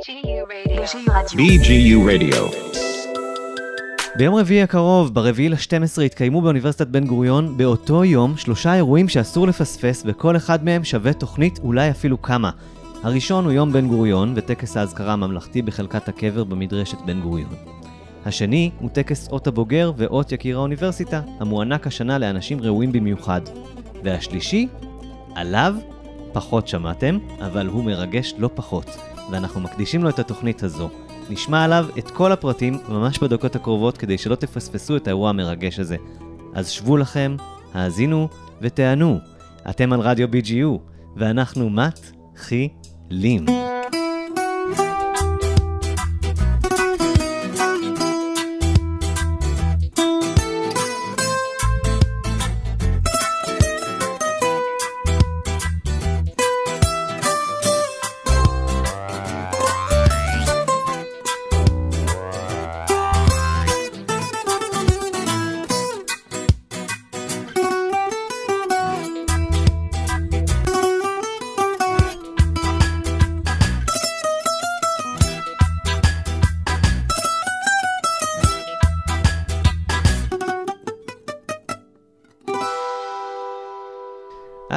BGU Radio. ביום רביעי הקרוב, ברביעי ל-12, יתקיימו באוניברסיטת בן גוריון באותו יום שלושה אירועים שאסור לפספס, וכל אחד מהם שווה תוכנית, אולי אפילו כמה. הראשון הוא יום בן גוריון וטקס האזכרה הממלכתי בחלקת הקבר במדרשת בן גוריון. השני הוא טקס אות הבוגר ואות יקיר האוניברסיטה, המוענק השנה לאנשים ראויים במיוחד. והשלישי, עליו פחות שמעתם, אבל הוא מרגש לא פחות, ואנחנו מקדישים לו את התוכנית הזו. נשמע עליו את כל הפרטים ממש בדקות הקרובות כדי שלא תפספסו את האירוע המרגש הזה. אז שבו לכם, האזינו ותענו. אתם על רדיו BGU, ואנחנו מתחילים.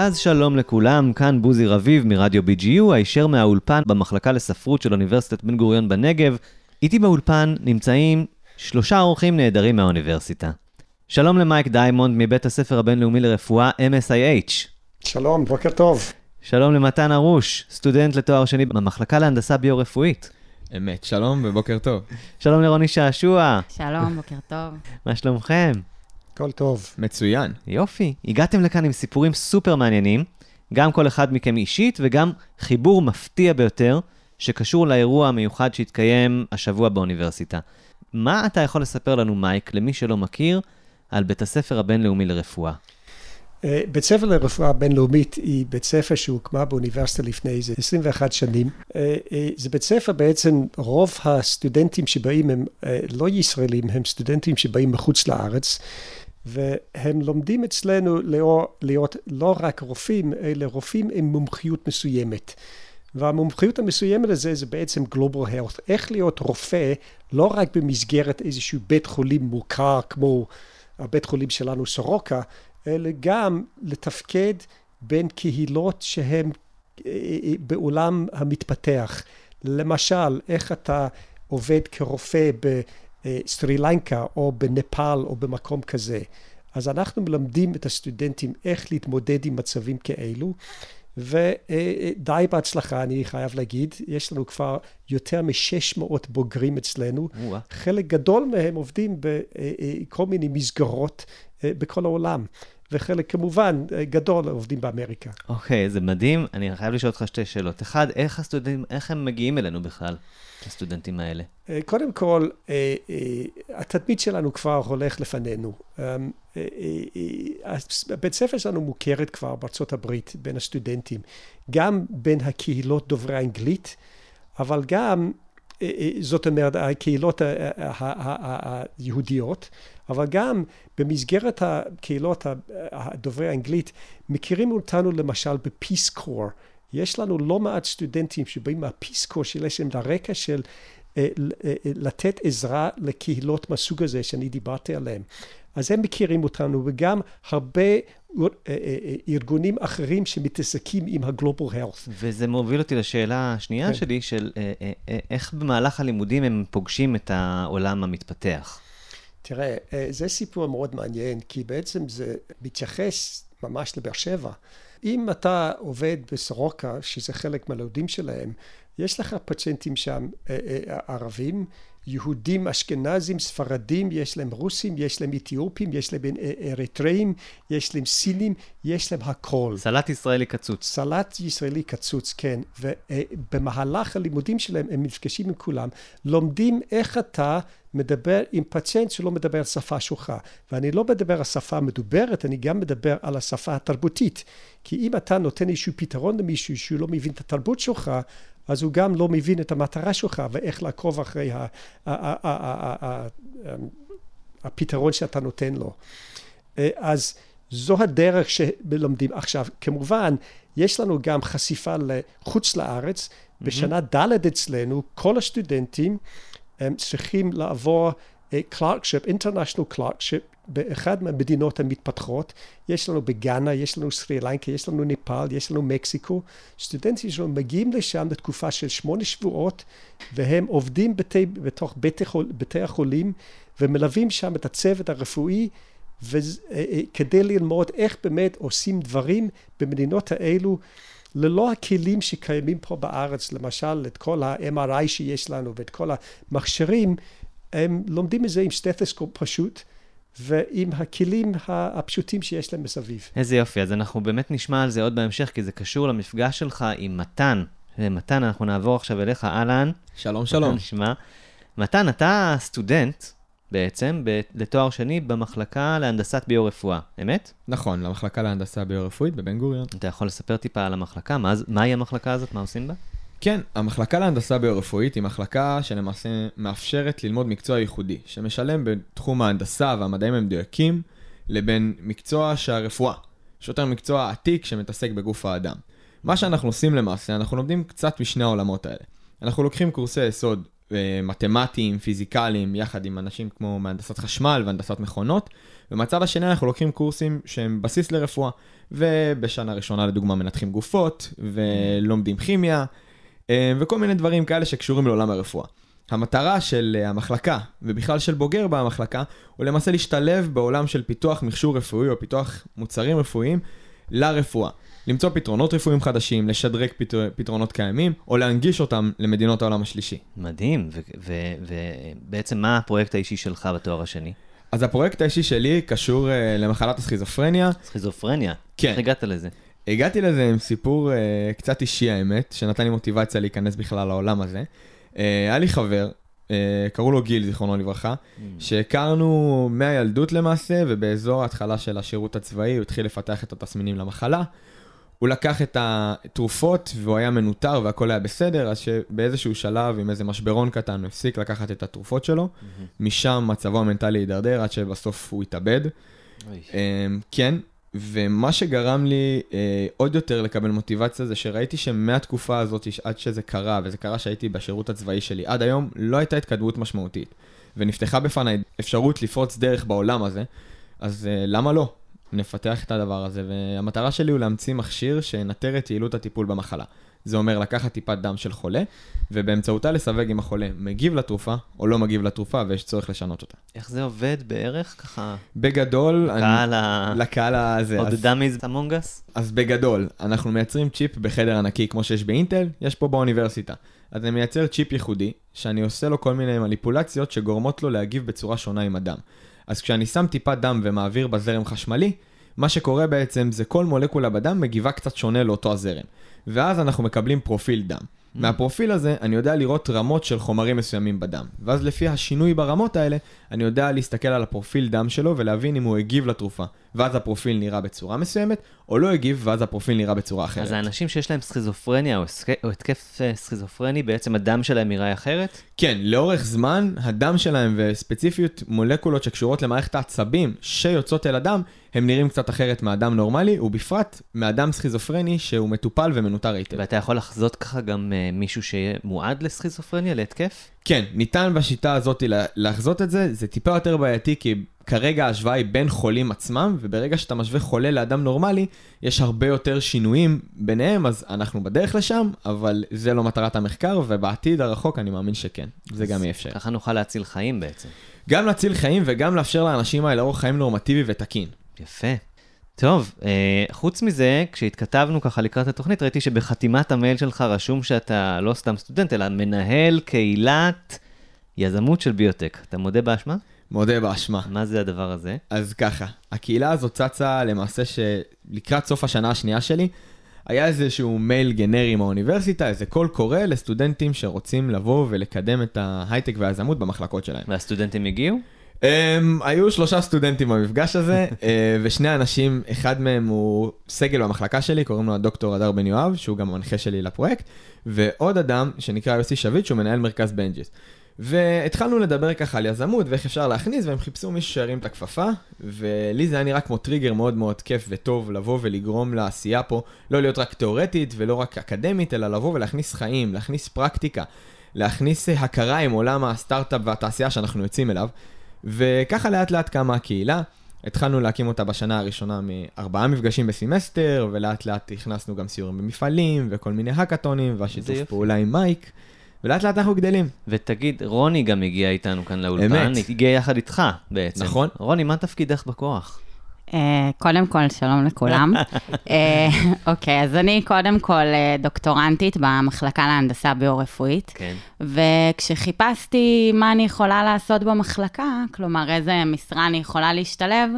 אז שלום לכולם, כאן בוזי רביב מרדיו BGU, הישר מהאולפן במחלקה לספרות של אוניברסיטת בן גוריון בנגב. איתי באולפן נמצאים שלושה אורחים נהדרים מהאוניברסיטה. שלום למייק דיימונד מבית הספר הבינלאומי לרפואה MSIH. שלום, בוקר טוב. שלום למתן ארוש, סטודנט לתואר שני במחלקה להנדסה ביו-רפואית. אמת, שלום ובוקר טוב. שלום לרוני שעשוע, שלום, בוקר טוב. מה שלומכם? הכל טוב. מצוין. יופי, הגעתם לכאן עם סיפורים סופר מעניינים, גם כל אחד מכם אישית וגם חיבור מפתיע ביותר שקשור לאירוע המיוחד שהתקיים השבוע באוניברסיטה. מה אתה יכול לספר לנו, מייק, למי שלא מכיר, על בית הספר הבינלאומי לרפואה? אה, בית ספר לרפואה בינלאומית היא בית ספר שהוקמה באוניברסיטה לפני איזה 21 שנים. אה, אה, זה בית ספר בעצם, רוב הסטודנטים שבאים הם לא ישראלים, הם סטודנטים שבאים מחוץ לארץ. והם לומדים אצלנו להיות, להיות לא רק רופאים, אלא רופאים עם מומחיות מסוימת. והמומחיות המסוימת הזה זה בעצם Global Health. איך להיות רופא לא רק במסגרת איזשהו בית חולים מוכר כמו הבית חולים שלנו סורוקה, אלא גם לתפקד בין קהילות שהן אה, אה, בעולם המתפתח. למשל, איך אתה עובד כרופא בסרי לנקה או בנפאל או במקום כזה. אז אנחנו מלמדים את הסטודנטים איך להתמודד עם מצבים כאלו, ודי בהצלחה, אני חייב להגיד. יש לנו כבר יותר מ-600 בוגרים אצלנו. חלק גדול מהם עובדים בכל מיני מסגרות אה, בכל העולם. וחלק כמובן גדול עובדים באמריקה. אוקיי, okay, זה מדהים. אני חייב לשאול אותך שתי שאלות. אחד, איך הסטודנטים, איך הם מגיעים אלינו בכלל, הסטודנטים האלה? אה, קודם כל, אה, התדמית שלנו כבר הולך לפנינו. הבית ספר שלנו מוכרת כבר בארצות הברית בין הסטודנטים, גם בין הקהילות דוברי האנגלית, אבל גם זאת אומרת, הקהילות היהודיות, אבל גם במסגרת הקהילות הדוברי האנגלית, מכירים אותנו למשל בפיס קור. יש לנו לא מעט סטודנטים שבאים מהפיס קור, שיש להם את הרקע של לתת עזרה לקהילות מהסוג הזה שאני דיברתי עליהן. אז הם מכירים אותנו, וגם הרבה ארגונים אחרים שמתעסקים עם ה-Global Health. וזה מוביל אותי לשאלה השנייה כן. שלי, של איך במהלך הלימודים הם פוגשים את העולם המתפתח. תראה, זה סיפור מאוד מעניין, כי בעצם זה מתייחס ממש לבאר שבע. אם אתה עובד בסורוקה, שזה חלק מהלימודים שלהם, יש לך פציינטים שם ערבים, יהודים, אשכנזים, ספרדים, יש להם רוסים, יש להם אתיופים, יש להם אריתראים, יש להם סינים, יש להם הכל. סלט ישראלי קצוץ. סלט ישראלי קצוץ, כן. ובמהלך הלימודים שלהם הם נפגשים עם כולם, לומדים איך אתה מדבר עם פציינט שלא מדבר שפה שלך. ואני לא מדבר על שפה מדוברת, אני גם מדבר על השפה התרבותית. כי אם אתה נותן איזשהו פתרון למישהו שהוא לא מבין את התרבות שלך, אז הוא גם לא מבין את המטרה שלך ואיך לעקוב אחרי הפתרון שאתה נותן לו. אז זו הדרך שלומדים. עכשיו, כמובן, יש לנו גם חשיפה לחוץ לארץ. בשנה ד' אצלנו, כל הסטודנטים הם צריכים לעבור clerkship, international clerkship, באחד מהמדינות המתפתחות. יש לנו בגאנה, יש לנו סרי לנקה, יש לנו נפאל, יש לנו מקסיקו. סטודנטים שלנו מגיעים לשם לתקופה של שמונה שבועות, והם עובדים בתי, בתוך בתי, בתי החולים, ומלווים שם את הצוות הרפואי. וכדי ללמוד איך באמת עושים דברים במדינות האלו ללא הכלים שקיימים פה בארץ, למשל את כל ה-MRI שיש לנו ואת כל המכשירים, הם לומדים את זה עם סטטוסקופ פשוט. ועם הכלים הפשוטים שיש להם מסביב. איזה יופי, אז אנחנו באמת נשמע על זה עוד בהמשך, כי זה קשור למפגש שלך עם מתן. מתן, אנחנו נעבור עכשיו אליך, אהלן. שלום, שלום. נשמע. מתן, אתה סטודנט בעצם לתואר שני במחלקה להנדסת ביו-רפואה, אמת? נכון, למחלקה להנדסה ביו-רפואית בבן גוריון. אתה יכול לספר טיפה על המחלקה? מה, מהי המחלקה הזאת? מה עושים בה? כן, המחלקה להנדסה ביו-רפואית היא מחלקה שלמעשה מאפשרת ללמוד מקצוע ייחודי, שמשלם בתחום ההנדסה והמדעים המדויקים לבין מקצוע שהרפואה, שיותר מקצוע עתיק שמתעסק בגוף האדם. מה שאנחנו עושים למעשה, אנחנו לומדים קצת משני העולמות האלה. אנחנו לוקחים קורסי יסוד אה, מתמטיים, פיזיקליים, יחד עם אנשים כמו מהנדסת חשמל והנדסת מכונות, ומהצד השני אנחנו לוקחים קורסים שהם בסיס לרפואה, ובשנה ראשונה לדוגמה מנתחים גופות, ולומדים כימיה, וכל מיני דברים כאלה שקשורים לעולם הרפואה. המטרה של אה, המחלקה, ובכלל של בוגר במחלקה, הוא למעשה להשתלב בעולם של פיתוח מכשור רפואי או פיתוח מוצרים רפואיים לרפואה. למצוא פתרונות רפואיים חדשים, לשדרג פתר... פתרונות קיימים, או להנגיש אותם למדינות העולם השלישי. מדהים, ובעצם מה הפרויקט האישי שלך בתואר השני? אז הפרויקט האישי שלי קשור uh, למחלת הסכיזופרניה. סכיזופרניה? כן. איך הגעת לזה? הגעתי לזה עם סיפור uh, קצת אישי האמת, שנתן לי מוטיבציה להיכנס בכלל לעולם הזה. Uh, היה לי חבר, uh, קראו לו גיל, זיכרונו לברכה, mm. שהכרנו מהילדות למעשה, ובאזור ההתחלה של השירות הצבאי הוא התחיל לפתח את התסמינים למחלה. הוא לקח את התרופות והוא היה מנוטר והכל היה בסדר, אז שבאיזשהו שלב עם איזה משברון קטן הוא הפסיק לקחת את התרופות שלו, mm-hmm. משם מצבו המנטלי הידרדר עד שבסוף הוא התאבד. אמ, כן, ומה שגרם לי אה, עוד יותר לקבל מוטיבציה זה שראיתי שמהתקופה הזאת עד שזה קרה, וזה קרה שהייתי בשירות הצבאי שלי עד היום, לא הייתה התקדמות משמעותית. ונפתחה בפניי אפשרות לפרוץ דרך בעולם הזה, אז אה, למה לא? נפתח את הדבר הזה, והמטרה שלי הוא להמציא מכשיר שינטר את יעילות הטיפול במחלה. זה אומר לקחת טיפת דם של חולה, ובאמצעותה לסווג אם החולה מגיב לתרופה או לא מגיב לתרופה ויש צורך לשנות אותה. איך זה עובד בערך ככה? בגדול, לקהל ה... לקהל הזה. עוד dummies among us? אז בגדול, אנחנו מייצרים צ'יפ בחדר ענקי כמו שיש באינטל, יש פה באוניברסיטה. אז אני מייצר צ'יפ ייחודי, שאני עושה לו כל מיני מניפולציות שגורמות לו להגיב בצורה שונה עם הדם. אז כשאני שם טיפת דם ומעביר בזרם חשמלי, מה שקורה בעצם זה כל מולקולה בדם מגיבה קצת שונה לאותו הזרם. ואז אנחנו מקבלים פרופיל דם. Mm. מהפרופיל הזה אני יודע לראות רמות של חומרים מסוימים בדם. ואז לפי השינוי ברמות האלה, אני יודע להסתכל על הפרופיל דם שלו ולהבין אם הוא הגיב לתרופה. ואז הפרופיל נראה בצורה מסוימת, או לא הגיב, ואז הפרופיל נראה בצורה אחרת. אז האנשים שיש להם סכיזופרניה או, או התקף אה, סכיזופרני, בעצם הדם שלהם נראה אחרת? כן, לאורך זמן, הדם שלהם וספציפיות מולקולות שקשורות למערכת העצבים שיוצאות אל הדם, הם נראים קצת אחרת מאדם נורמלי, ובפרט מאדם סכיזופרני שהוא מטופל ומנוטר היטב. ואתה יכול לחזות ככה גם uh, מישהו שיהיה מועד לסכיזופרניה, להתקף? כן, ניתן בשיטה הזאת לחזות את זה, זה טיפה יותר בעייתי כי כרגע ההשוואה היא בין חולים עצמם, וברגע שאתה משווה חולה לאדם נורמלי, יש הרבה יותר שינויים ביניהם, אז אנחנו בדרך לשם, אבל זה לא מטרת המחקר, ובעתיד הרחוק אני מאמין שכן, זה גם יהיה אפשר. ככה נוכל להציל חיים בעצם. גם להציל חיים וגם לאפשר לאנשים האלה אורח חיים נורמטיבי ותקין. יפה. טוב, אה, חוץ מזה, כשהתכתבנו ככה לקראת התוכנית, ראיתי שבחתימת המייל שלך רשום שאתה לא סתם סטודנט, אלא מנהל קהילת יזמות של ביוטק. אתה מודה באשמה? מודה באשמה. מה זה הדבר הזה? אז ככה, הקהילה הזאת צצה למעשה שלקראת סוף השנה השנייה שלי, היה איזשהו מייל גנרי מהאוניברסיטה, איזה קול קורא לסטודנטים שרוצים לבוא ולקדם את ההייטק והיזמות במחלקות שלהם. והסטודנטים הגיעו? Um, היו שלושה סטודנטים במפגש הזה, uh, ושני אנשים, אחד מהם הוא סגל במחלקה שלי, קוראים לו הדוקטור הדר בן יואב, שהוא גם המנחה שלי לפרויקט, ועוד אדם שנקרא יוסי שביט, שהוא מנהל מרכז בנגיס. והתחלנו לדבר ככה על יזמות ואיך אפשר להכניס, והם חיפשו מישהו שירים את הכפפה, ולי זה היה נראה כמו טריגר מאוד מאוד כיף וטוב לבוא ולגרום לעשייה פה, לא להיות רק תיאורטית ולא רק אקדמית, אלא לבוא ולהכניס חיים, להכניס פרקטיקה, להכניס הכרה עם עולם הסטארט-אפ והתעשייה שאנחנו יוצאים אליו. וככה לאט לאט קמה הקהילה. התחלנו להקים אותה בשנה הראשונה מארבעה מפגשים בסמסטר, ולאט לאט הכנסנו גם סיורים במפעלים, וכל מיני האקתונים, והשיתוף פעולה עם מייק, ולאט לאט אנחנו גדלים. ותגיד, רוני גם הגיע איתנו כאן לאולפן, אמת. הגיע יחד איתך בעצם. נכון. רוני, מה תפקידך בכוח? אה, קודם כל, שלום לכולם. אה, אוקיי, אז אני קודם כל אה, דוקטורנטית במחלקה להנדסה ביו-רפואית, כן. וכשחיפשתי מה אני יכולה לעשות במחלקה, כלומר איזה משרה אני יכולה להשתלב,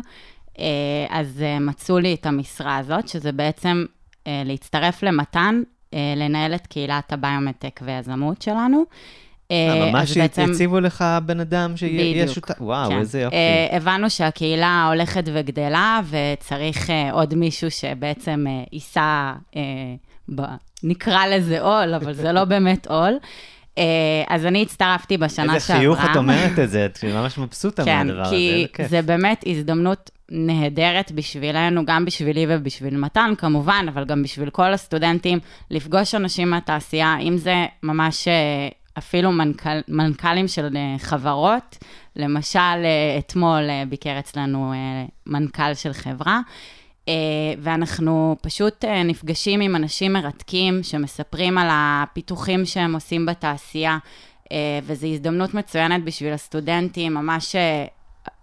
אז מצאו לי את המשרה הזאת, שזה בעצם להצטרף למתן, לנהל את קהילת הביומטק ויזמות שלנו. אה, אה, ממש הציבו לך בן אדם שיהיה. שותף? וואו, כן. איזה יופי. אה, הבנו שהקהילה הולכת וגדלה, וצריך עוד מישהו שבעצם יישא. נקרא לזה עול, אבל זה לא באמת עול. אז אני הצטרפתי בשנה איזה שעברה. חיוך את אומרת את זה, את ממש מבסוטה כן, מהדבר הזה, כי איזה כיף. זה באמת הזדמנות נהדרת בשבילנו, גם בשבילי ובשביל מתן כמובן, אבל גם בשביל כל הסטודנטים, לפגוש אנשים מהתעשייה, אם זה ממש אפילו מנכ"ל, מנכ"לים של אה, חברות, למשל, אה, אתמול אה, ביקר אצלנו מנכ"ל של חברה. ואנחנו פשוט נפגשים עם אנשים מרתקים שמספרים על הפיתוחים שהם עושים בתעשייה, וזו הזדמנות מצוינת בשביל הסטודנטים, ממש,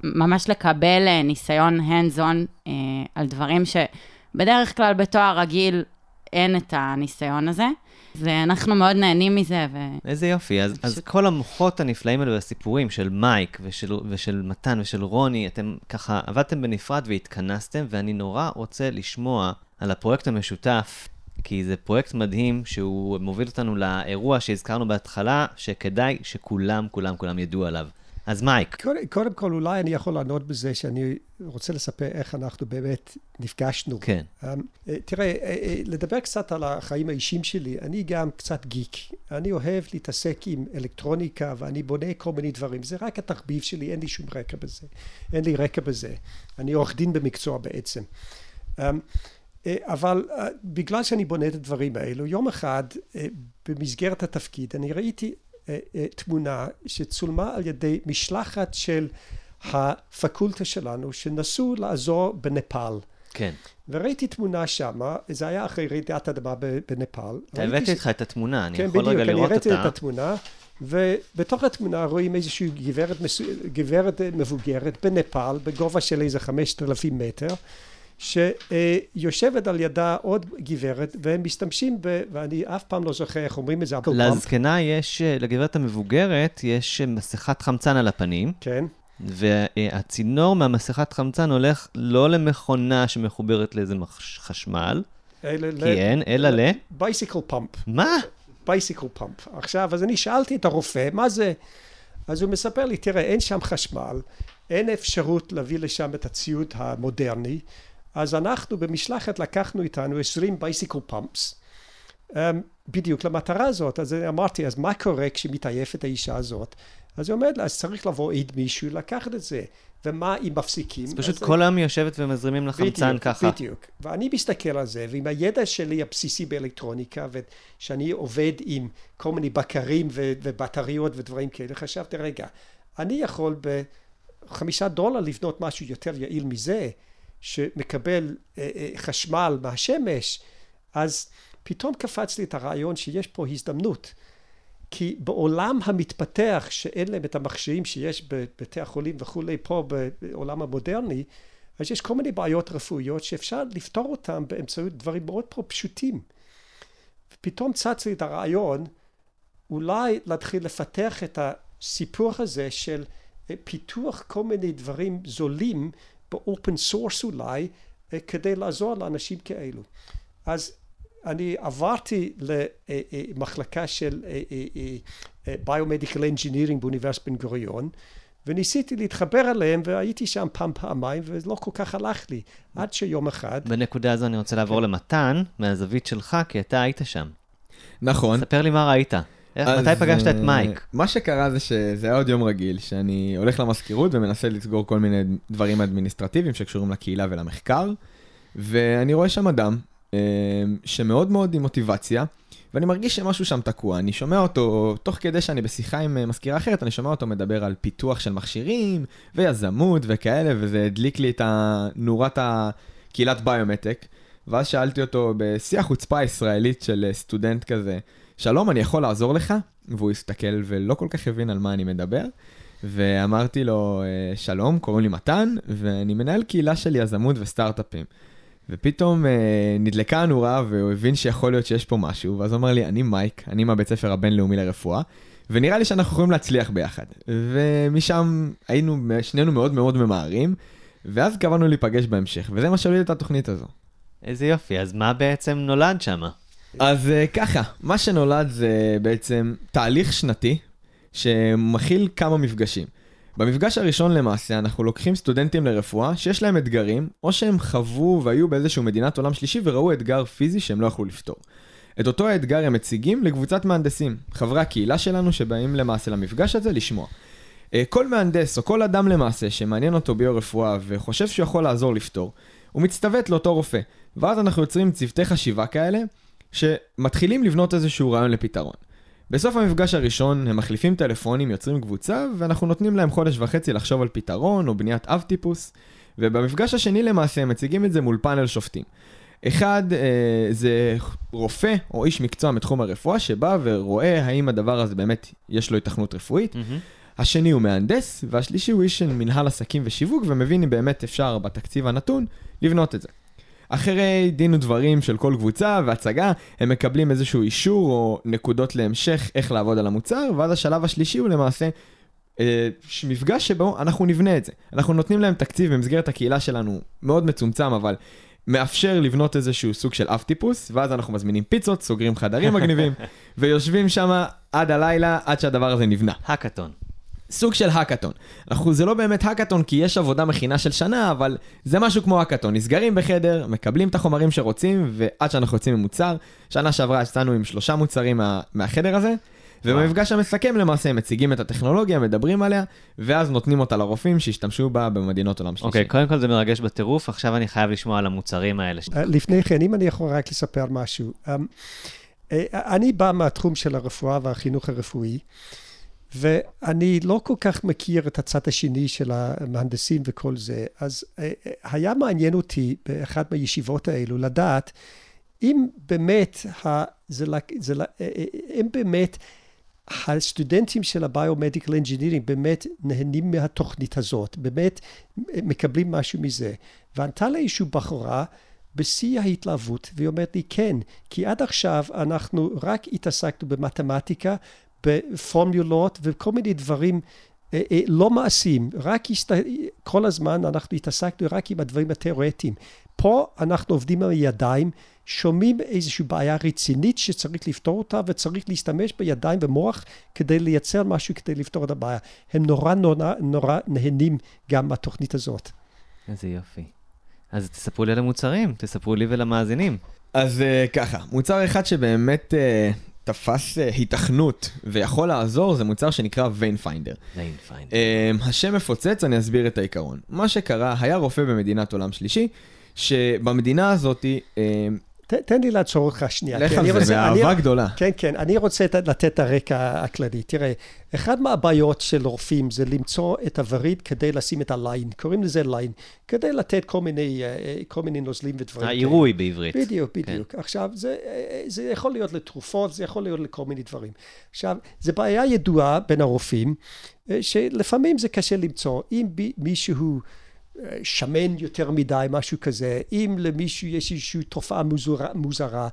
ממש לקבל ניסיון hands-on על דברים שבדרך כלל בתואר רגיל אין את הניסיון הזה. ואנחנו מאוד נהנים מזה, ו... איזה יופי, אז, אז פשוט- כל המוחות הנפלאים האלו והסיפורים של מייק ושל, ושל מתן ושל רוני, אתם ככה עבדתם בנפרד והתכנסתם, ואני נורא רוצה לשמוע על הפרויקט המשותף, כי זה פרויקט מדהים שהוא מוביל אותנו לאירוע שהזכרנו בהתחלה, שכדאי שכולם, כולם, כולם ידעו עליו. אז מייק, קודם, קודם כל, אולי אני יכול לענות בזה שאני רוצה לספר איך אנחנו באמת נפגשנו. כן. Um, אה, תראה, אה, אה, לדבר קצת על החיים האישיים שלי, אני גם קצת גיק. אני אוהב להתעסק עם אלקטרוניקה ואני בונה כל מיני דברים. זה רק התחביב שלי, אין לי שום רקע בזה. אין לי רקע בזה. אני עורך דין במקצוע בעצם. Um, אבל בגלל שאני בונה את הדברים האלו, יום אחד במסגרת התפקיד אני ראיתי תמונה שצולמה על ידי משלחת של הפקולטה שלנו שנסעו לעזור בנפאל. כן. וראיתי תמונה שמה, זה היה אחרי רעידת אדמה בנפאל. אתה ראיתי הבאת ש- איתך את התמונה, אני כן, יכול בדיוק, רגע אני לראות הראיתי את אותה. התמונה, ובתוך התמונה רואים איזושהי גברת, גברת אה, מבוגרת בנפאל, בגובה של איזה 5,000 מטר, שיושבת על ידה עוד גברת, והם משתמשים ב... ואני אף פעם לא זוכר איך אומרים את זה, אבל פעם- לזקנה יש, לגברת המבוגרת, יש מסכת חמצן על הפנים, כן, והצינור מהמסכת חמצן הולך לא למכונה שמחוברת לאיזה חשמל, אלה- כי אין, אלא ל... bicycle pump. מה? bicycle pump. עכשיו, אז אני שאלתי את הרופא, מה זה? אז הוא מספר לי, תראה, אין שם חשמל, אין אפשרות להביא לשם את הציוד המודרני, אז אנחנו במשלחת לקחנו איתנו 20 bicycle pumps, בדיוק למטרה הזאת. אז אמרתי, אז מה קורה כשמתעייפת האישה הזאת? אז היא אומרת לה, אז צריך לבוא עיד מישהו לקחת את זה. ומה אם מפסיקים? אז פשוט אז- כל היום היא יושבת ומזרימים לחמצן בדיוק, ככה. בדיוק. ואני מסתכל על זה, ועם הידע שלי הבסיסי באלקטרוניקה, ושאני עובד עם כל מיני בקרים ו- ובטריות ודברים כאלה, חשבתי, רגע, אני יכול בחמישה דולר לבנות משהו יותר יעיל מזה, שמקבל אה, אה, חשמל מהשמש, אז פתאום קפץ לי את הרעיון שיש פה הזדמנות. כי בעולם המתפתח, שאין להם את המכשירים שיש בבתי החולים וכולי, פה בעולם המודרני, אז יש כל מיני בעיות רפואיות שאפשר לפתור אותן באמצעות דברים מאוד פה פשוטים. ופתאום צץ לי את הרעיון, אולי להתחיל לפתח את הסיפור הזה של אה, פיתוח כל מיני דברים זולים ב open source אולי, אה, כדי לעזור לאנשים כאלו. אז אני עברתי למחלקה של biomedical engineering באוניברסיטת בן גוריון, וניסיתי להתחבר אליהם, והייתי שם פעם, פעמיים, ולא כל כך הלך לי. עד שיום אחד... בנקודה הזו אני רוצה לעבור כן. למתן, מהזווית שלך, כי אתה היית שם. נכון. ספר לי מה ראית. אז, מתי פגשת את אה, מייק? מה שקרה זה שזה היה עוד יום רגיל, שאני הולך למזכירות ומנסה לסגור כל מיני דברים אדמיניסטרטיביים שקשורים לקהילה ולמחקר, ואני רואה שם אדם אה, שמאוד מאוד עם מוטיבציה, ואני מרגיש שמשהו שם תקוע. אני שומע אותו, תוך כדי שאני בשיחה עם אה, מזכירה אחרת, אני שומע אותו מדבר על פיתוח של מכשירים, ויזמות וכאלה, וזה הדליק לי את נורת הקהילת ביומטק. ואז שאלתי אותו בשיא החוצפה הישראלית של סטודנט כזה, שלום, אני יכול לעזור לך? והוא הסתכל ולא כל כך הבין על מה אני מדבר. ואמרתי לו, "אה, שלום, קוראים לי מתן, ואני מנהל קהילה של יזמות וסטארט-אפים. ופתאום אה, נדלקה הנורה והוא הבין שיכול להיות שיש פה משהו, ואז הוא אמר לי, אני מייק, אני מהבית ספר הבינלאומי לרפואה, ונראה לי שאנחנו יכולים להצליח ביחד. ומשם היינו שנינו מאוד מאוד ממהרים, ואז קבענו להיפגש בהמשך, וזה מה שהוליד את התוכנית הזו. איזה יופי, אז מה בעצם נולד שם? אז אה, ככה, מה שנולד זה בעצם תהליך שנתי שמכיל כמה מפגשים. במפגש הראשון למעשה אנחנו לוקחים סטודנטים לרפואה שיש להם אתגרים, או שהם חוו והיו באיזשהו מדינת עולם שלישי וראו אתגר פיזי שהם לא יכלו לפתור. את אותו האתגר הם מציגים לקבוצת מהנדסים, חברי הקהילה שלנו שבאים למעשה למפגש הזה לשמוע. אה, כל מהנדס או כל אדם למעשה שמעניין אותו ביו-רפואה וחושב שהוא יכול לעזור לפתור, הוא מצטוות לאותו רופא. ואז אנחנו יוצרים צוותי חשיבה כאלה, שמתחילים לבנות איזשהו רעיון לפתרון. בסוף המפגש הראשון הם מחליפים טלפונים, יוצרים קבוצה, ואנחנו נותנים להם חודש וחצי לחשוב על פתרון או בניית אב טיפוס, ובמפגש השני למעשה הם מציגים את זה מול פאנל שופטים. אחד אה, זה רופא או איש מקצוע מתחום הרפואה שבא ורואה האם הדבר הזה באמת יש לו התכנות רפואית. השני הוא מהנדס, והשלישי הוא איש של מנהל עסקים ושיווק, ומבין אם באמת אפשר בתקציב הנתון לבנות את זה. אחרי דין ודברים של כל קבוצה והצגה, הם מקבלים איזשהו אישור או נקודות להמשך איך לעבוד על המוצר, ואז השלב השלישי הוא למעשה אה, מפגש שבו אנחנו נבנה את זה. אנחנו נותנים להם תקציב במסגרת הקהילה שלנו, מאוד מצומצם, אבל מאפשר לבנות איזשהו סוג של אב טיפוס, ואז אנחנו מזמינים פיצות, סוגרים חדרים מגניבים, ויושבים שם עד הלילה, עד שהדבר הזה נבנה. האקתון. סוג של האקתון. אנחנו, זה לא באמת האקתון כי יש עבודה מכינה של שנה, אבל זה משהו כמו האקתון. נסגרים בחדר, מקבלים את החומרים שרוצים, ועד שאנחנו יוצאים עם מוצר. שנה שעברה יצאנו עם שלושה מוצרים מה, מהחדר הזה, ובמפגש המסכם למעשה הם מציגים את הטכנולוגיה, מדברים עליה, ואז נותנים אותה לרופאים שישתמשו בה במדינות עולם שלישי. אוקיי, קודם כל זה מרגש בטירוף, עכשיו אני חייב לשמוע על המוצרים האלה. אה, לפני כן, אם אני יכול רק לספר משהו. אמ, אה, אני בא מהתחום של הרפואה והחינוך הרפואי, ואני לא כל כך מכיר את הצד השני של המהנדסים וכל זה, אז אה, היה מעניין אותי באחת מהישיבות האלו לדעת אם באמת, ה, זה, זה, אם באמת הסטודנטים של ה biomedical engineering באמת נהנים מהתוכנית הזאת, באמת מקבלים משהו מזה. וענתה לה איזושהי בחורה בשיא ההתלהבות, והיא אומרת לי, כן, כי עד עכשיו אנחנו רק התעסקנו במתמטיקה, בפורמולות וכל מיני דברים אה, אה, לא מעשיים, רק הסת... כל הזמן אנחנו התעסקנו רק עם הדברים התיאורטיים. פה אנחנו עובדים עם הידיים, שומעים איזושהי בעיה רצינית שצריך לפתור אותה וצריך להשתמש בידיים ומוח כדי לייצר משהו כדי לפתור את הבעיה. הם נורא נורא נורא נהנים גם מהתוכנית הזאת. איזה יופי. אז תספרו לי על המוצרים, תספרו לי ולמאזינים. אז uh, ככה, מוצר אחד שבאמת uh, תפס uh, היתכנות ויכול לעזור זה מוצר שנקרא. Vein Finder. Uh, השם מפוצץ, אני אסביר את העיקרון. מה שקרה, היה רופא במדינת עולם שלישי, שבמדינה הזאת... Uh, תן לי לעצור אותך שנייה. לך על זה, באהבה גדולה. כן, כן, אני רוצה לתת את הרקע הכללי. תראה, אחד מהבעיות של רופאים זה למצוא את הווריד כדי לשים את הליין, קוראים לזה ליין, כדי לתת כל מיני, כל מיני נוזלים ודברים. העירוי בעברית. בדיוק, בדיוק. כן. עכשיו, זה, זה יכול להיות לתרופות, זה יכול להיות לכל מיני דברים. עכשיו, זו בעיה ידועה בין הרופאים, שלפעמים זה קשה למצוא. אם מישהו... שמן יותר מדי, משהו כזה, אם למישהו יש איזושהי תופעה מוזרה, מוזרה,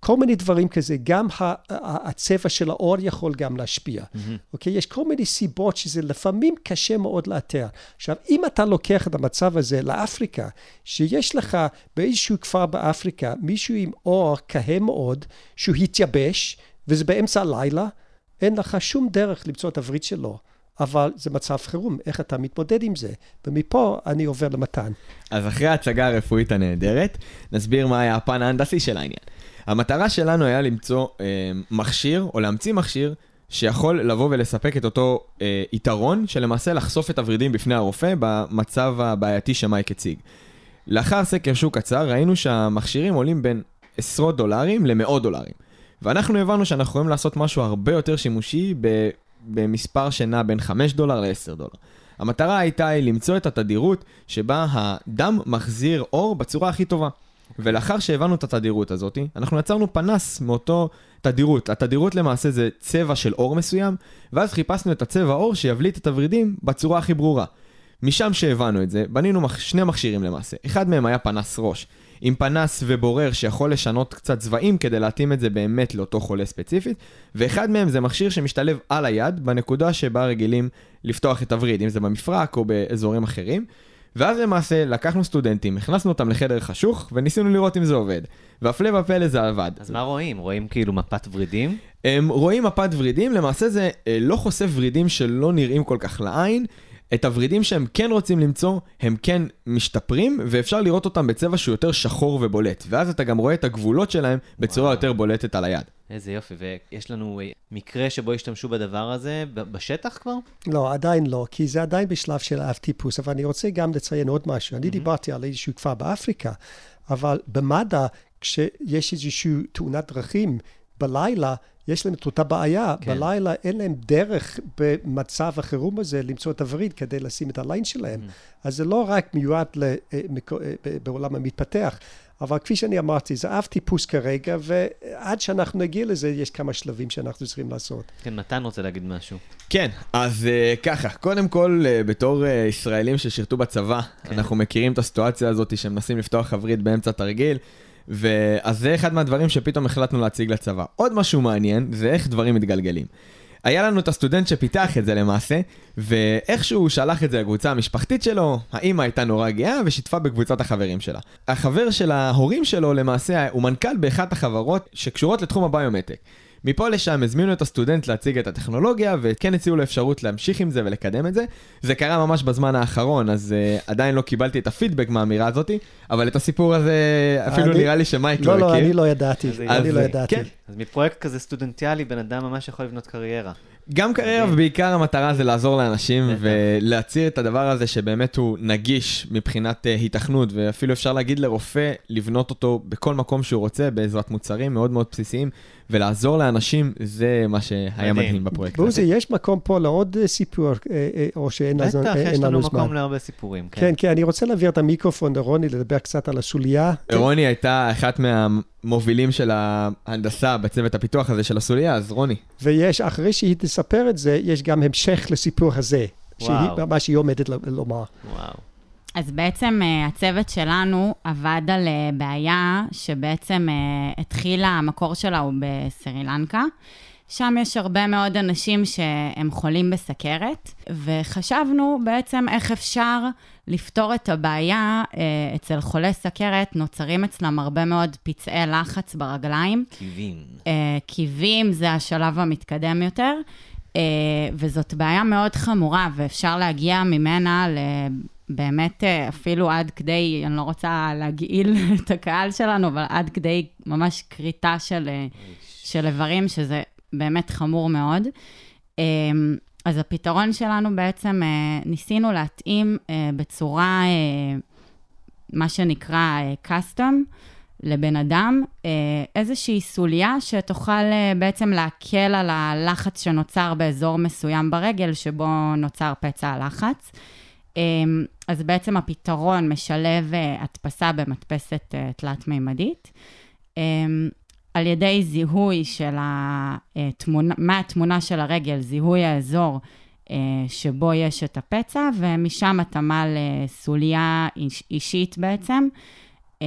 כל מיני דברים כזה, גם הצבע של האור יכול גם להשפיע, mm-hmm. אוקיי? יש כל מיני סיבות שזה לפעמים קשה מאוד לאתר. עכשיו, אם אתה לוקח את המצב הזה לאפריקה, שיש לך באיזשהו כפר באפריקה מישהו עם אור כהה מאוד, שהוא התייבש, וזה באמצע הלילה, אין לך שום דרך למצוא את הווריד שלו. אבל זה מצב חירום, איך אתה מתמודד עם זה? ומפה אני עובר למתן. אז אחרי ההצגה הרפואית הנהדרת, נסביר מה היה הפן ההנדסי של העניין. המטרה שלנו היה למצוא אה, מכשיר, או להמציא מכשיר, שיכול לבוא ולספק את אותו אה, יתרון, שלמעשה לחשוף את הוורידים בפני הרופא במצב הבעייתי שמייק הציג. לאחר סקר שוק קצר, ראינו שהמכשירים עולים בין עשרות דולרים למאות דולרים. ואנחנו הבנו שאנחנו יכולים לעשות משהו הרבה יותר שימושי במספר שנע בין 5 דולר ל-10 דולר. המטרה הייתה היא למצוא את התדירות שבה הדם מחזיר אור בצורה הכי טובה. ולאחר שהבנו את התדירות הזאת, אנחנו יצרנו פנס מאותו תדירות. התדירות למעשה זה צבע של אור מסוים, ואז חיפשנו את הצבע אור שיבליט את הוורידים בצורה הכי ברורה. משם שהבנו את זה, בנינו. שני מכשירים למעשה. אחד מהם היה פנס ראש, עם פנס ובורר שיכול לשנות קצת צבעים כדי להתאים את זה באמת לאותו חולה ספציפית, ואחד מהם זה מכשיר שמשתלב על היד, בנקודה שבה רגילים לפתוח את הווריד, אם זה במפרק או באזורים אחרים. ואז למעשה לקחנו סטודנטים, הכנסנו אותם לחדר חשוך, וניסינו לראות אם זה עובד. והפלא ופלא זה עבד. אז מה רואים? רואים כאילו מפת ורידים? הם רואים מפת ורידים, למעשה זה אה, לא חושף ורידים שלא נראים כל כך לעין. את הוורידים שהם כן רוצים למצוא, הם כן משתפרים, ואפשר לראות אותם בצבע שהוא יותר שחור ובולט. ואז אתה גם רואה את הגבולות שלהם בצורה וואו. יותר בולטת על היד. איזה יופי, ויש לנו אה, מקרה שבו השתמשו בדבר הזה בשטח כבר? לא, עדיין לא, כי זה עדיין בשלב של אב טיפוס, אבל אני רוצה גם לציין עוד משהו. אני mm-hmm. דיברתי על איזשהו כפר באפריקה, אבל במד"א, כשיש איזושהי תאונת דרכים בלילה, יש להם את אותה בעיה. כן. בלילה אין להם דרך במצב החירום הזה למצוא את הווריד כדי לשים את הליין שלהם. Mm. אז זה לא רק מיועד אה, אה, בעולם המתפתח, אבל כפי שאני אמרתי, זה אב טיפוס כרגע, ועד שאנחנו נגיע לזה, יש כמה שלבים שאנחנו צריכים לעשות. כן, מתן רוצה להגיד משהו. כן, אז uh, ככה, קודם כל, uh, בתור uh, ישראלים ששירתו בצבא, כן. אנחנו מכירים את הסיטואציה הזאת שמנסים לפתוח הווריד באמצע תרגיל. ואז זה אחד מהדברים שפתאום החלטנו להציג לצבא. עוד משהו מעניין זה איך דברים מתגלגלים. היה לנו את הסטודנט שפיתח את זה למעשה, ואיכשהו הוא שלח את זה לקבוצה המשפחתית שלו, האימא הייתה נורא גאה ושיתפה בקבוצת החברים שלה. החבר של ההורים שלו למעשה הוא מנכ"ל באחת החברות שקשורות לתחום הביומטק. מפה לשם הזמינו את הסטודנט להציג את הטכנולוגיה, וכן הציעו לו אפשרות להמשיך עם זה ולקדם את זה. זה קרה ממש בזמן האחרון, אז uh, עדיין לא קיבלתי את הפידבק מהאמירה הזאתי, אבל את הסיפור הזה אפילו אני... נראה לי שמייק לא, לא הכיר. לא, לא, אני לא ידעתי, אני לא ידעתי. כן. אז מפרויקט כזה סטודנטיאלי, בן אדם ממש יכול לבנות קריירה. גם קריירה, ובעיקר המטרה זה לעזור לאנשים ולהצהיר את הדבר הזה שבאמת הוא נגיש מבחינת היתכנות, ואפילו אפשר להגיד לרופא לבנות אותו בכל מקום שהוא רוצה, בעזרת מוצרים מאוד מאוד בסיסיים, ולעזור לאנשים, זה מה שהיה מדהים בפרויקט הזה. בוזי, יש מקום פה לעוד אה, סיפור, אה, או שאין לנו זמן. בטח, יש לנו מקום להרבה סיפורים, כן. כן, כן, אני רוצה להעביר את המיקרופון לרוני, לדבר קצת על הסוליה. רוני הייתה אחת מה... מובילים של ההנדסה בצוות הפיתוח הזה של הסוליה, אז רוני. ויש, אחרי שהיא תספר את זה, יש גם המשך לסיפור הזה. וואו. שהיא, מה שהיא עומדת לומר. וואו. אז בעצם uh, הצוות שלנו עבד על uh, בעיה שבעצם uh, התחילה, המקור שלה הוא בסרי לנקה. שם יש הרבה מאוד אנשים שהם חולים בסכרת, וחשבנו בעצם איך אפשר לפתור את הבעיה אה, אצל חולי סכרת, נוצרים אצלם הרבה מאוד פצעי לחץ ברגליים. קיבים. אה, קיבים זה השלב המתקדם יותר, אה, וזאת בעיה מאוד חמורה, ואפשר להגיע ממנה. באמת אפילו עד כדי, אני לא רוצה להגעיל את הקהל שלנו, אבל עד כדי ממש כריתה של, של איברים, שזה באמת חמור מאוד. אמ, אז הפתרון שלנו בעצם, אה, ניסינו להתאים אה, בצורה, אה, מה שנקרא custom, לבן אדם, איזושהי סוליה שתוכל בעצם להקל על הלחץ שנוצר באזור מסוים ברגל, שבו נוצר פצע הלחץ. אמ, אז בעצם הפתרון משלב הדפסה במדפסת תלת-מימדית. אמ, על ידי זיהוי של התמונה, מה התמונה של הרגל, זיהוי האזור אה, שבו יש את הפצע, ומשם התאמה לסוליה אישית בעצם, אה,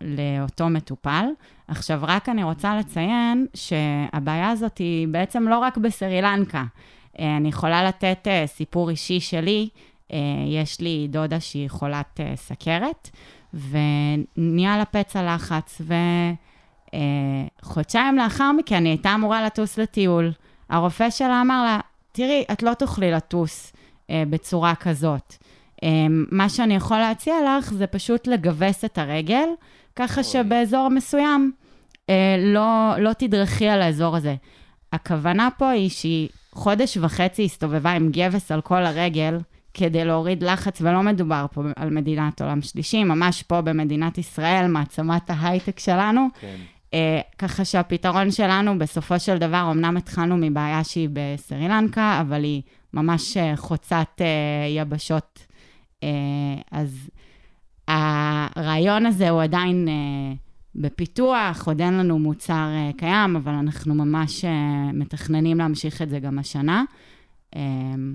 לאותו מטופל. עכשיו, רק אני רוצה לציין שהבעיה הזאת היא בעצם לא רק בסרי לנקה. אה, אני יכולה לתת סיפור אישי שלי. יש לי דודה שהיא חולת סכרת, ונהיה לה פצע לחץ, ו... אה, לאחר מכן היא הייתה אמורה לטוס לטיול. הרופא שלה אמר לה, תראי, את לא תוכלי לטוס אה, בצורה כזאת. אה, מה שאני יכול להציע לך זה פשוט לגבס את הרגל, ככה שבאזור מסוים אה, לא, לא תדרכי על האזור הזה. הכוונה פה היא שהיא חודש וחצי הסתובבה עם גבס על כל הרגל כדי להוריד לחץ, ולא מדובר פה על מדינת עולם שלישי, ממש פה במדינת ישראל, מעצמת ההייטק שלנו. כן. אה, ככה שהפתרון שלנו, בסופו של דבר, אמנם התחלנו מבעיה שהיא בסרי לנקה, אבל היא ממש אה, חוצת אה, יבשות. אה, אז הרעיון הזה הוא עדיין אה, בפיתוח, עוד אין לנו מוצר אה, קיים, אבל אנחנו ממש אה, מתכננים להמשיך את זה גם השנה. אה,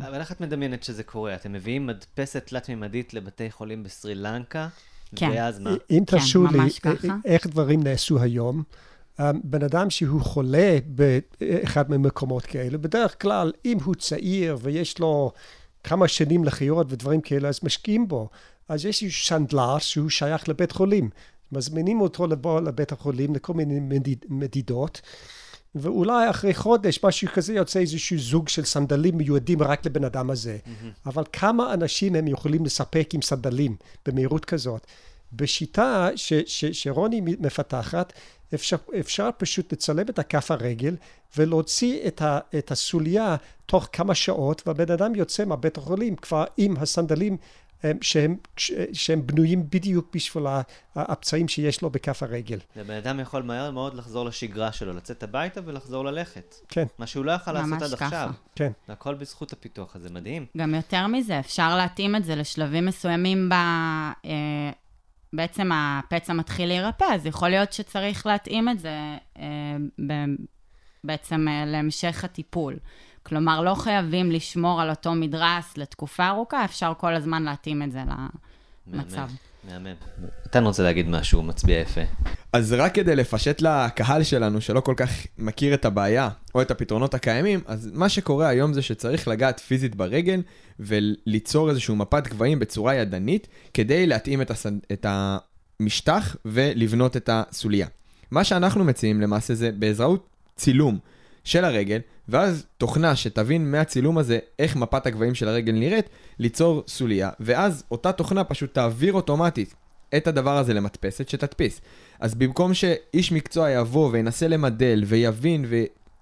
אבל איך את מדמיינת שזה קורה? אתם מביאים מדפסת תלת-ממדית לבתי חולים בסרי לנקה, כן. ואז מה? אם כן, תרשו לי, ככה. איך דברים נעשו היום, אה, בן אדם שהוא חולה באחד ממקומות כאלה, בדרך כלל, אם הוא צעיר ויש לו כמה שנים לחיות ודברים כאלה, אז משקיעים בו. אז יש איזשהו סנדלר שהוא שייך לבית חולים. מזמינים אותו לבוא לבית החולים לכל מיני מדיד, מדידות, ואולי אחרי חודש, משהו כזה, יוצא איזשהו זוג של סנדלים מיועדים רק לבן אדם הזה. אבל כמה אנשים הם יכולים לספק עם סנדלים במהירות כזאת? בשיטה ש, ש, שרוני מפתחת, אפשר, אפשר פשוט לצלם את הכף הרגל ולהוציא את, ה, את הסוליה תוך כמה שעות, והבן אדם יוצא מהבית החולים כבר עם הסנדלים שהם, שהם בנויים בדיוק בשביל הפצעים שיש לו בכף הרגל. ובן אדם יכול מהר מאוד לחזור לשגרה שלו, לצאת הביתה ולחזור ללכת. כן, מה שהוא לא יכל לעשות עד ככה. עכשיו. כן. זה הכל בזכות הפיתוח הזה, מדהים. גם יותר מזה, אפשר להתאים את זה לשלבים מסוימים ב... אה, בעצם הפצע מתחיל להירפא, אז יכול להיות שצריך להתאים את זה אה, ב... בעצם אה, להמשך הטיפול. כלומר, לא חייבים לשמור על אותו מדרס לתקופה ארוכה, אפשר כל הזמן להתאים את זה למצב. מהמם. אתה רוצה להגיד משהו, מצביע יפה. אז רק כדי לפשט לקהל שלנו, שלא כל כך מכיר את הבעיה, או את הפתרונות הקיימים, אז מה שקורה היום זה שצריך לגעת פיזית ברגל, וליצור איזשהו מפת גבהים בצורה ידנית, כדי להתאים את, הסד... את המשטח ולבנות את הסוליה. מה שאנחנו מציעים למעשה זה באזרעות צילום של הרגל, ואז תוכנה שתבין מהצילום הזה איך מפת הגבהים של הרגל נראית, ליצור סוליה, ואז אותה תוכנה פשוט תעביר אוטומטית את הדבר הזה למדפסת שתדפיס. אז במקום שאיש מקצוע יבוא וינסה למדל ויבין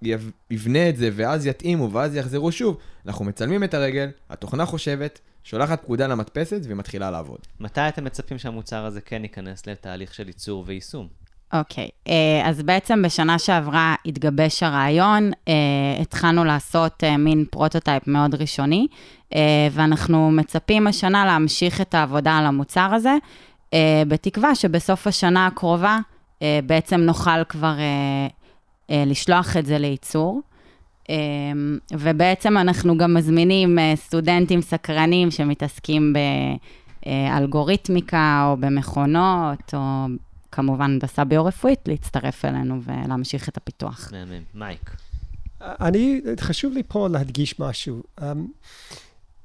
ויבנה את זה, ואז יתאימו, ואז יחזרו שוב, אנחנו מצלמים את הרגל, התוכנה חושבת, שולחת פקודה למדפסת ומתחילה לעבוד. מתי אתם מצפים שהמוצר הזה כן ייכנס לתהליך של ייצור ויישום? אוקיי, אה, אז בעצם בשנה שעברה התגבש הרעיון, אה, התחלנו לעשות אה, מין prototype מאוד ראשוני, ואנחנו מצפים השנה להמשיך את העבודה על המוצר הזה, בתקווה שבסוף השנה הקרובה בעצם נוכל כבר לשלוח את זה לייצור. ובעצם אנחנו גם מזמינים סטודנטים סקרנים שמתעסקים באלגוריתמיקה או במכונות או כמובן הנדסה ביו-רפואית, להצטרף אלינו ולהמשיך את הפיתוח. מהמם. מייק. אני, חשוב לי פה להדגיש משהו. אמ,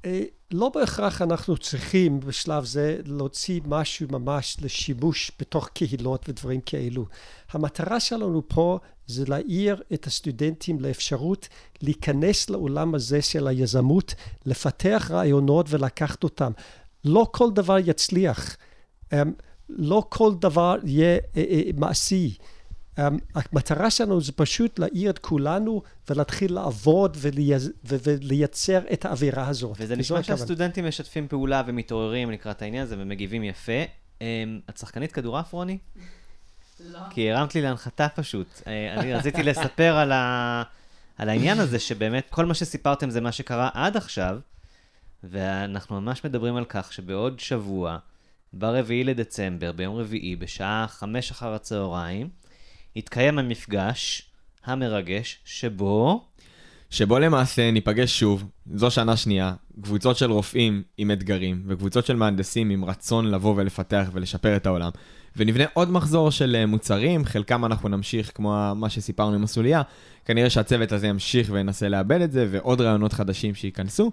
אה, לא בהכרח אנחנו צריכים בשלב זה להוציא משהו ממש לשימוש בתוך קהילות ודברים כאלו. המטרה שלנו פה זה להעיר את הסטודנטים לאפשרות להיכנס לעולם הזה של היזמות, לפתח רעיונות ולקחת אותם. לא כל דבר יצליח. אמ, לא כל דבר יהיה אה, אה, מעשי. Um, המטרה שלנו זה פשוט להעיר את כולנו ולהתחיל לעבוד ולייצ... ולייצר את האווירה הזאת. וזה נשמע שהסטודנטים משתפים פעולה ומתעוררים לקראת העניין הזה ומגיבים יפה. Um, את שחקנית כדורעף, רוני? לא. כי הרמת לי להנחתה פשוט. Uh, אני רציתי לספר על, ה... על העניין הזה, שבאמת כל מה שסיפרתם זה מה שקרה עד עכשיו, ואנחנו ממש מדברים על כך שבעוד שבוע, ברביעי לדצמבר, ביום רביעי, בשעה חמש אחר הצהריים, יתקיים המפגש המרגש שבו... שבו למעשה ניפגש שוב, זו שנה שנייה, קבוצות של רופאים עם אתגרים, וקבוצות של מהנדסים עם רצון לבוא ולפתח ולשפר את העולם. ונבנה עוד מחזור של אה, מוצרים, חלקם אנחנו נמשיך כמו מה שסיפרנו עם הסוליה, כנראה שהצוות הזה ימשיך וינסה לאבד את זה, ועוד רעיונות חדשים שייכנסו.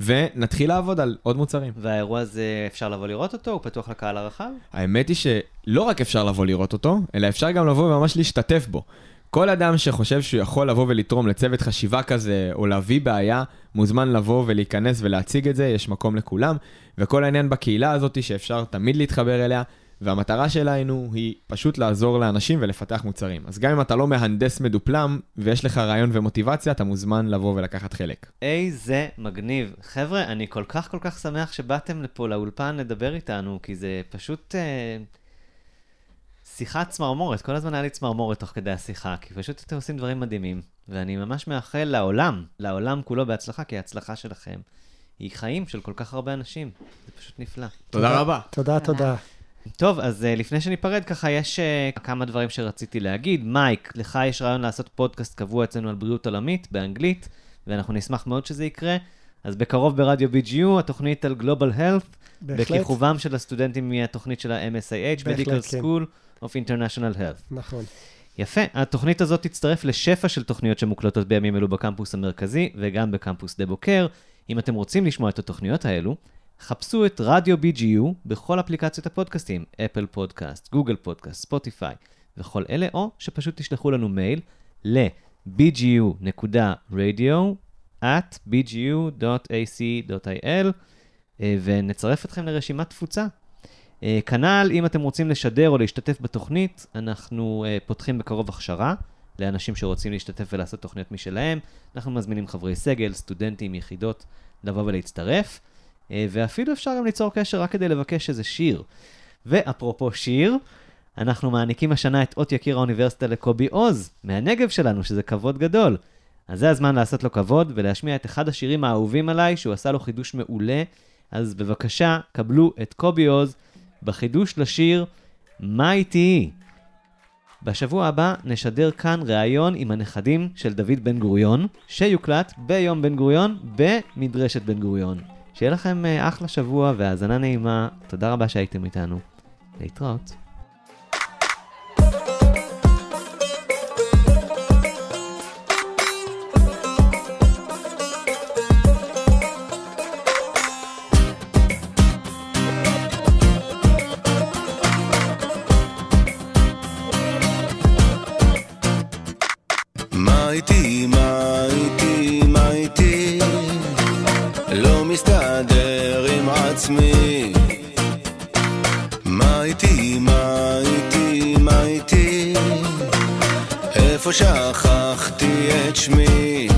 ונתחיל לעבוד על עוד מוצרים. והאירוע הזה, אפשר לבוא לראות אותו? הוא פתוח לקהל הרחב? האמת היא שלא רק אפשר לבוא לראות אותו, אלא אפשר גם לבוא וממש להשתתף בו. כל אדם שחושב שהוא יכול לבוא ולתרום לצוות חשיבה כזה, או להביא בעיה, מוזמן לבוא ולהיכנס ולהציג את זה, יש מקום לכולם. וכל העניין בקהילה הזאת שאפשר תמיד להתחבר אליה, והמטרה שלנו היא פשוט לעזור לאנשים ולפתח מוצרים. אז גם אם אתה לא מהנדס מדופלם, ויש לך רעיון ומוטיבציה, אתה מוזמן לבוא ולקחת חלק. איזה מגניב. חבר'ה, אני כל כך כל כך שמח שבאתם לפה לאולפן לדבר איתנו, כי זה פשוט אה, שיחת צמרמורת. כל הזמן היה לי צמרמורת תוך כדי השיחה, כי פשוט אתם עושים דברים מדהימים. ואני ממש מאחל לעולם, לעולם כולו בהצלחה, כי ההצלחה שלכם היא חיים של כל כך הרבה אנשים. זה פשוט נפלא. תודה רבה. תודה, תודה. טוב, אז uh, לפני שניפרד, ככה יש uh, כמה דברים שרציתי להגיד. מייק, לך יש רעיון לעשות פודקאסט קבוע אצלנו על בריאות עולמית באנגלית, ואנחנו נשמח מאוד שזה יקרה. אז בקרוב ברדיו BGU, התוכנית על Global Health, בהחלט. בכיכובם של הסטודנטים מהתוכנית של ה-MSIH, Medical כן. School of International Health. נכון. יפה, התוכנית הזאת תצטרף לשפע של תוכניות שמוקלטות בימים אלו בקמפוס המרכזי וגם בקמפוס שדה בוקר. אם אתם רוצים לשמוע את התוכניות האלו, חפשו את רדיו BGU בכל אפליקציות הפודקאסטים, Apple Podcast, Google Podcast, Spotify וכל אלה, או שפשוט תשלחו לנו מייל ל-bgu.radio at bgu.ac.il אה, ונצרף אתכם לרשימת תפוצה. אה, כנ"ל, אם אתם רוצים לשדר או להשתתף בתוכנית, אנחנו אה, פותחים בקרוב הכשרה לאנשים שרוצים להשתתף ולעשות תוכניות משלהם. אנחנו מזמינים חברי סגל, סטודנטים, יחידות, לבוא ולהצטרף. אה, ואפילו אפשר גם ליצור קשר רק כדי לבקש איזה שיר. ואפרופו שיר, אנחנו מעניקים השנה את אות יקיר האוניברסיטה לקובי עוז, מהנגב שלנו, שזה כבוד גדול. אז זה הזמן לעשות לו כבוד ולהשמיע את אחד השירים האהובים עליי, שהוא עשה לו חידוש מעולה. אז בבקשה, קבלו את קובי עוז בחידוש לשיר "מה איתי?". בשבוע הבא נשדר כאן ראיון עם הנכדים של דוד בן גוריון, שיוקלט ביום בן גוריון במדרשת בן גוריון. שיהיה לכם אה, אחלה שבוע והאזנה נעימה. תודה רבה שהייתם איתנו. להתראות. לא מסתדר עם עצמי. מה איתי, מה איתי, מה איתי? איפה שכחתי את שמי?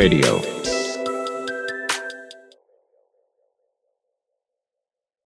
Radio.